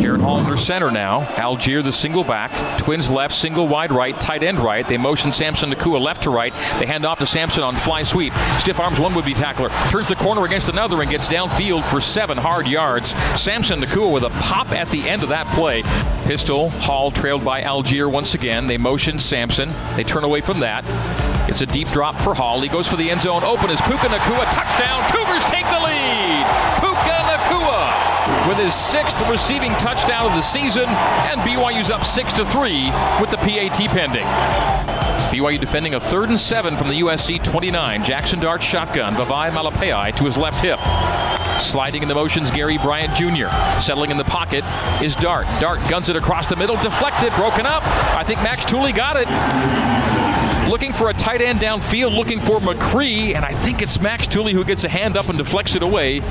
Jaren Hall under center now. Allgeier the single back. Twins left, single wide right, tight end right. They motion Samson Nacua left to right. They hand off to Samson on fly sweep. Stiff arms one would be tackler. Turns the corner against another and gets downfield for seven hard yards. Samson Nacua with a pop at the end of that play. Pistol, Hall trailed by Allgeier once again. They motion Samson. They turn away from that. It's a deep drop for Hall. He goes for the end zone. Open is Puka Nacua. Touchdown. His sixth receiving touchdown of the season, and BYU's up six to three with the PAT pending. BYU defending a third and seven from the USC 29. Jaxson Dart shotgun. Vavae Malepeai to his left hip. Sliding into motions, Gary Bryant Jr. Settling in the pocket is Dart. Dart guns it across the middle, deflected, broken up. I think Max Tooley got it. Looking for a tight end downfield, looking for McRee, and I think it's Max Tooley who gets a hand up and deflects it away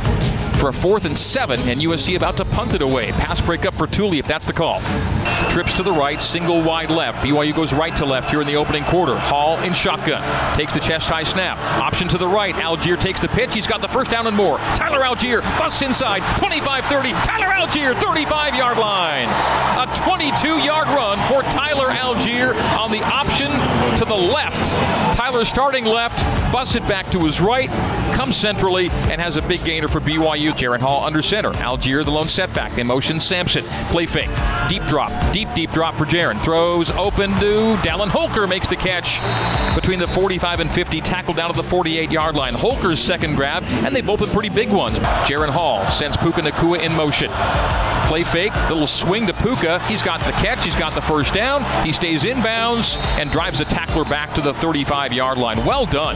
for a fourth and seven, and USC about to punt it away. Pass break up for Tooley if that's the call. Trips to the right, single wide left. BYU goes right to left here in the opening quarter. Hall in shotgun. Takes the chest high snap. Option to the right. Allgeier takes the pitch. He's got the first down and more. Tyler Allgeier busts inside. 25 30. Tyler Allgeier, 35 yard line. A 22 yard run for Tyler Allgeier on the option to the left. Tyler starting left, busts it back to his right, comes centrally, and has a big gainer for BYU. Jaren Hall under center. Allgeier the lone setback. They motion Samson. Play fake. Deep drop. Deep, deep drop for Jaren. Throws open to Dallin Holker makes the catch between the 45 and 50. Tackled down to the 48 yard line. Holker's second grab, and they both been pretty big ones. Jaren Hall sends Puka Nacua in motion. Play fake, little swing to Puka. He's got the catch, he's got the first down. He stays inbounds and drives the tackler back to the 35 yard line. Well done.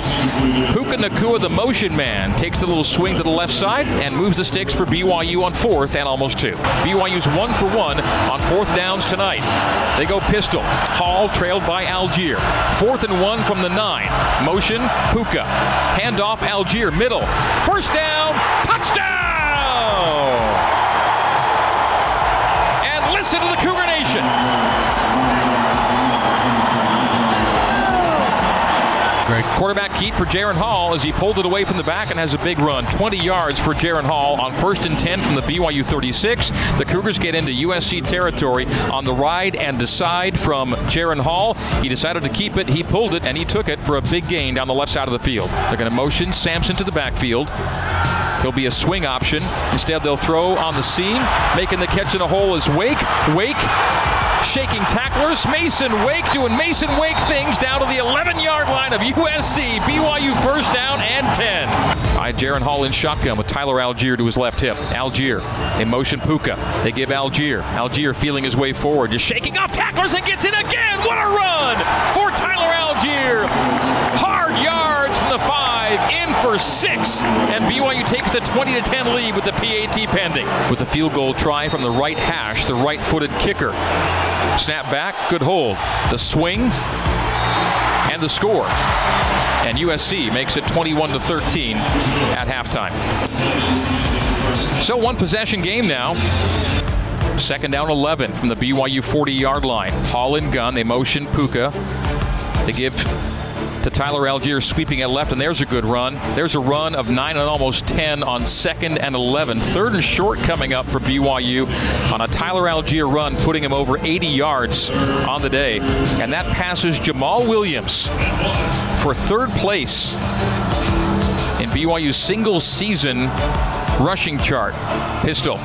Puka Nacua, the motion man, takes the little swing to the left side and moves the sticks for BYU on fourth and almost two. BYU's one for one on fourth downs tonight. They go pistol. Hall trailed by Allgeier. Fourth and one from the nine. Motion, Puka. Handoff, Allgeier, middle. First down, And listen to the Cougar Nation. Greg. Quarterback keep for Jaren Hall as he pulled it away from the back and has a big run. 20 yards for Jaren Hall on first and 10 from the BYU 36. The Cougars get into USC territory on the ride and decide from Jaren Hall. He decided to keep it, he pulled it, and he took it for a big gain down the left side of the field. They're going to motion Samson to the backfield. He'll be a swing option. Instead, they'll throw on the seam. Making the catch in a hole is Wake. Wake shaking tacklers. Masen Wake doing Masen Wake things down to the 11 yard line of USC. BYU first down and 10. By Jaren Hall in shotgun with Tyler Allgeier to his left hip. Allgeier, they motion Puka. They give Allgeier. Allgeier feeling his way forward, just shaking off tacklers and gets in again. What a run for Tyler Allgeier. Hard yards for six, and BYU takes the 20 to 10 lead with the PAT pending. With the field goal try from the right hash, the right-footed kicker. Snap back, good hold. The swing and the score. And USC makes it 21 to 13 at halftime. So one possession game now. Second down 11 from the BYU 40 yard line. Hall and gun. They motion Puka. They give to Tyler Allgeier sweeping at left, and there's a good run. There's a run of 9 and almost 10 on second and 11. Third and short coming up for BYU on a Tyler Allgeier run, putting him over 80 yards on the day. And that passes Jamaal Williams for third place in BYU's single season rushing chart. Pistol,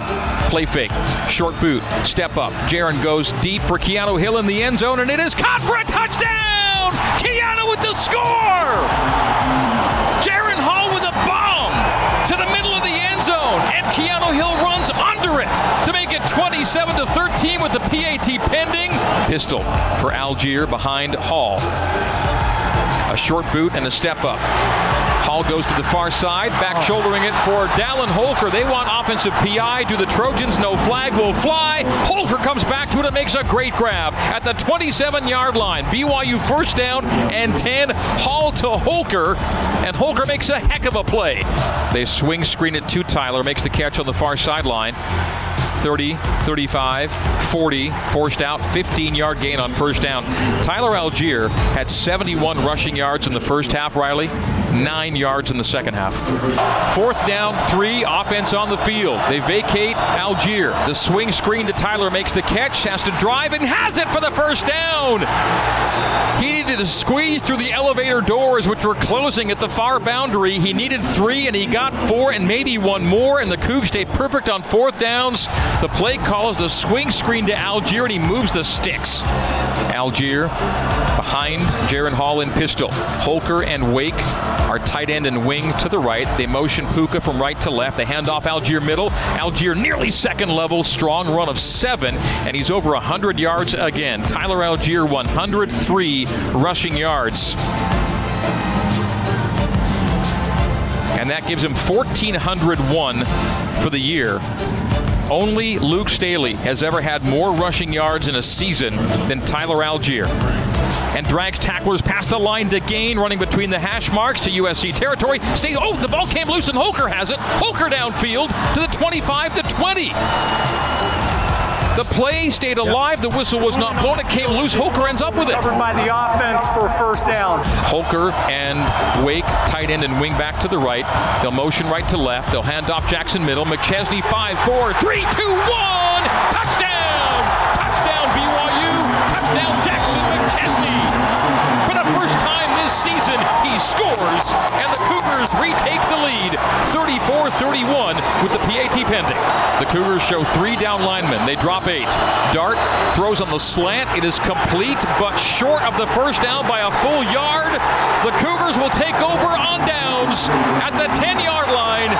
play fake, short boot, step up. Jaren goes deep for Keanu Hill in the end zone, and it is caught for a touchdown! Keanu with the score! Jaren Hall with a bomb to the middle of the end zone, and Keanu Hill runs under it to make it 27 to 13 with the PAT pending. Pistol for Allgeier behind Hall. A short boot and a step up. Hall goes to the far side, back oh. shouldering it for Dallin Holker. They want offensive PI. Do the Trojans? No flag will fly. Holker comes back to it and makes a great grab at the 27 yard line. BYU first down and 10. Hall to Holker, and Holker makes a heck of a play. They swing screen it to Tyler, makes the catch on the far sideline. 30, 35, 40, forced out, 15 yard gain on first down. Tyler Allgeier had 71 rushing yards in the first half, Riley. Nine yards in the second half. Fourth down, three, offense on the field. They vacate Allgeier. The swing screen to Tyler makes the catch, has to drive and has it for the first down. He needed to squeeze through the elevator doors, which were closing at the far boundary. He needed three, and he got four, and maybe one more, and the Cougs stay perfect on fourth downs. The play calls the swing screen to Allgeier, and he moves the sticks. Allgeier behind Jaren Hall in pistol. Holker and Wake are tight end and wing to the right. They motion Puka from right to left. They hand off Allgeier middle. Allgeier nearly second level, strong run of seven, and he's over 100 yards again. Tyler Allgeier, 103 rushing yards. And that gives him 1,401 for the year. Only Luke Staley has ever had more rushing yards in a season than Tyler Allgeier. And drags tacklers past the line to gain, running between the hash marks to USC territory. Stay. Oh, the ball came loose and Holker has it. Holker downfield to the 25 to 20. The play stayed alive. The whistle was not blown. It came loose. Holker ends up with it. Covered by the offense for first down. Holker and Wake, tight end and wing back to the right. They'll motion right to left. They'll hand off Jackson middle. McChesney 5 4 3 2 1. Touchdown! Touchdown BYU! Touchdown Jackson McChesney! For the first time this season, he scores, and the Cougars retake the lead 34 31 with the PAT pending. The Cougars show three down linemen. They drop eight. Dart throws on the slant. It is complete, but short of the first down by a full yard. The Cougars will take over on downs at the 10 yard line.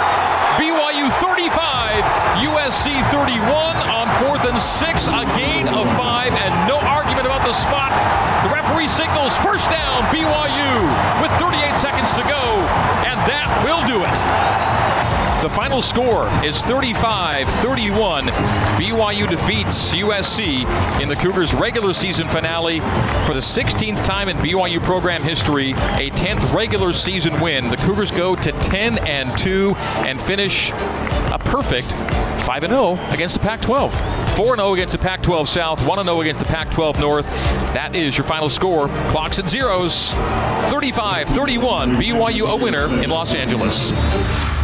BYU 35, USC 31 on fourth and six, a gain of five, and no argument about the spot. The referee signals first down BYU with 38 seconds to go, and that will do it. The final score is 35 31. BYU defeats USC in the Cougars' regular season finale for the 16th time in BYU program history, a 10th regular season win. The Cougars go to 10 and 2 and finish a perfect 5 0 against the Pac 12. 4 0 against the Pac 12 South, 1 0 against the Pac 12 North. That is your final score. Clocks at zeros 35 31. BYU a winner in Los Angeles.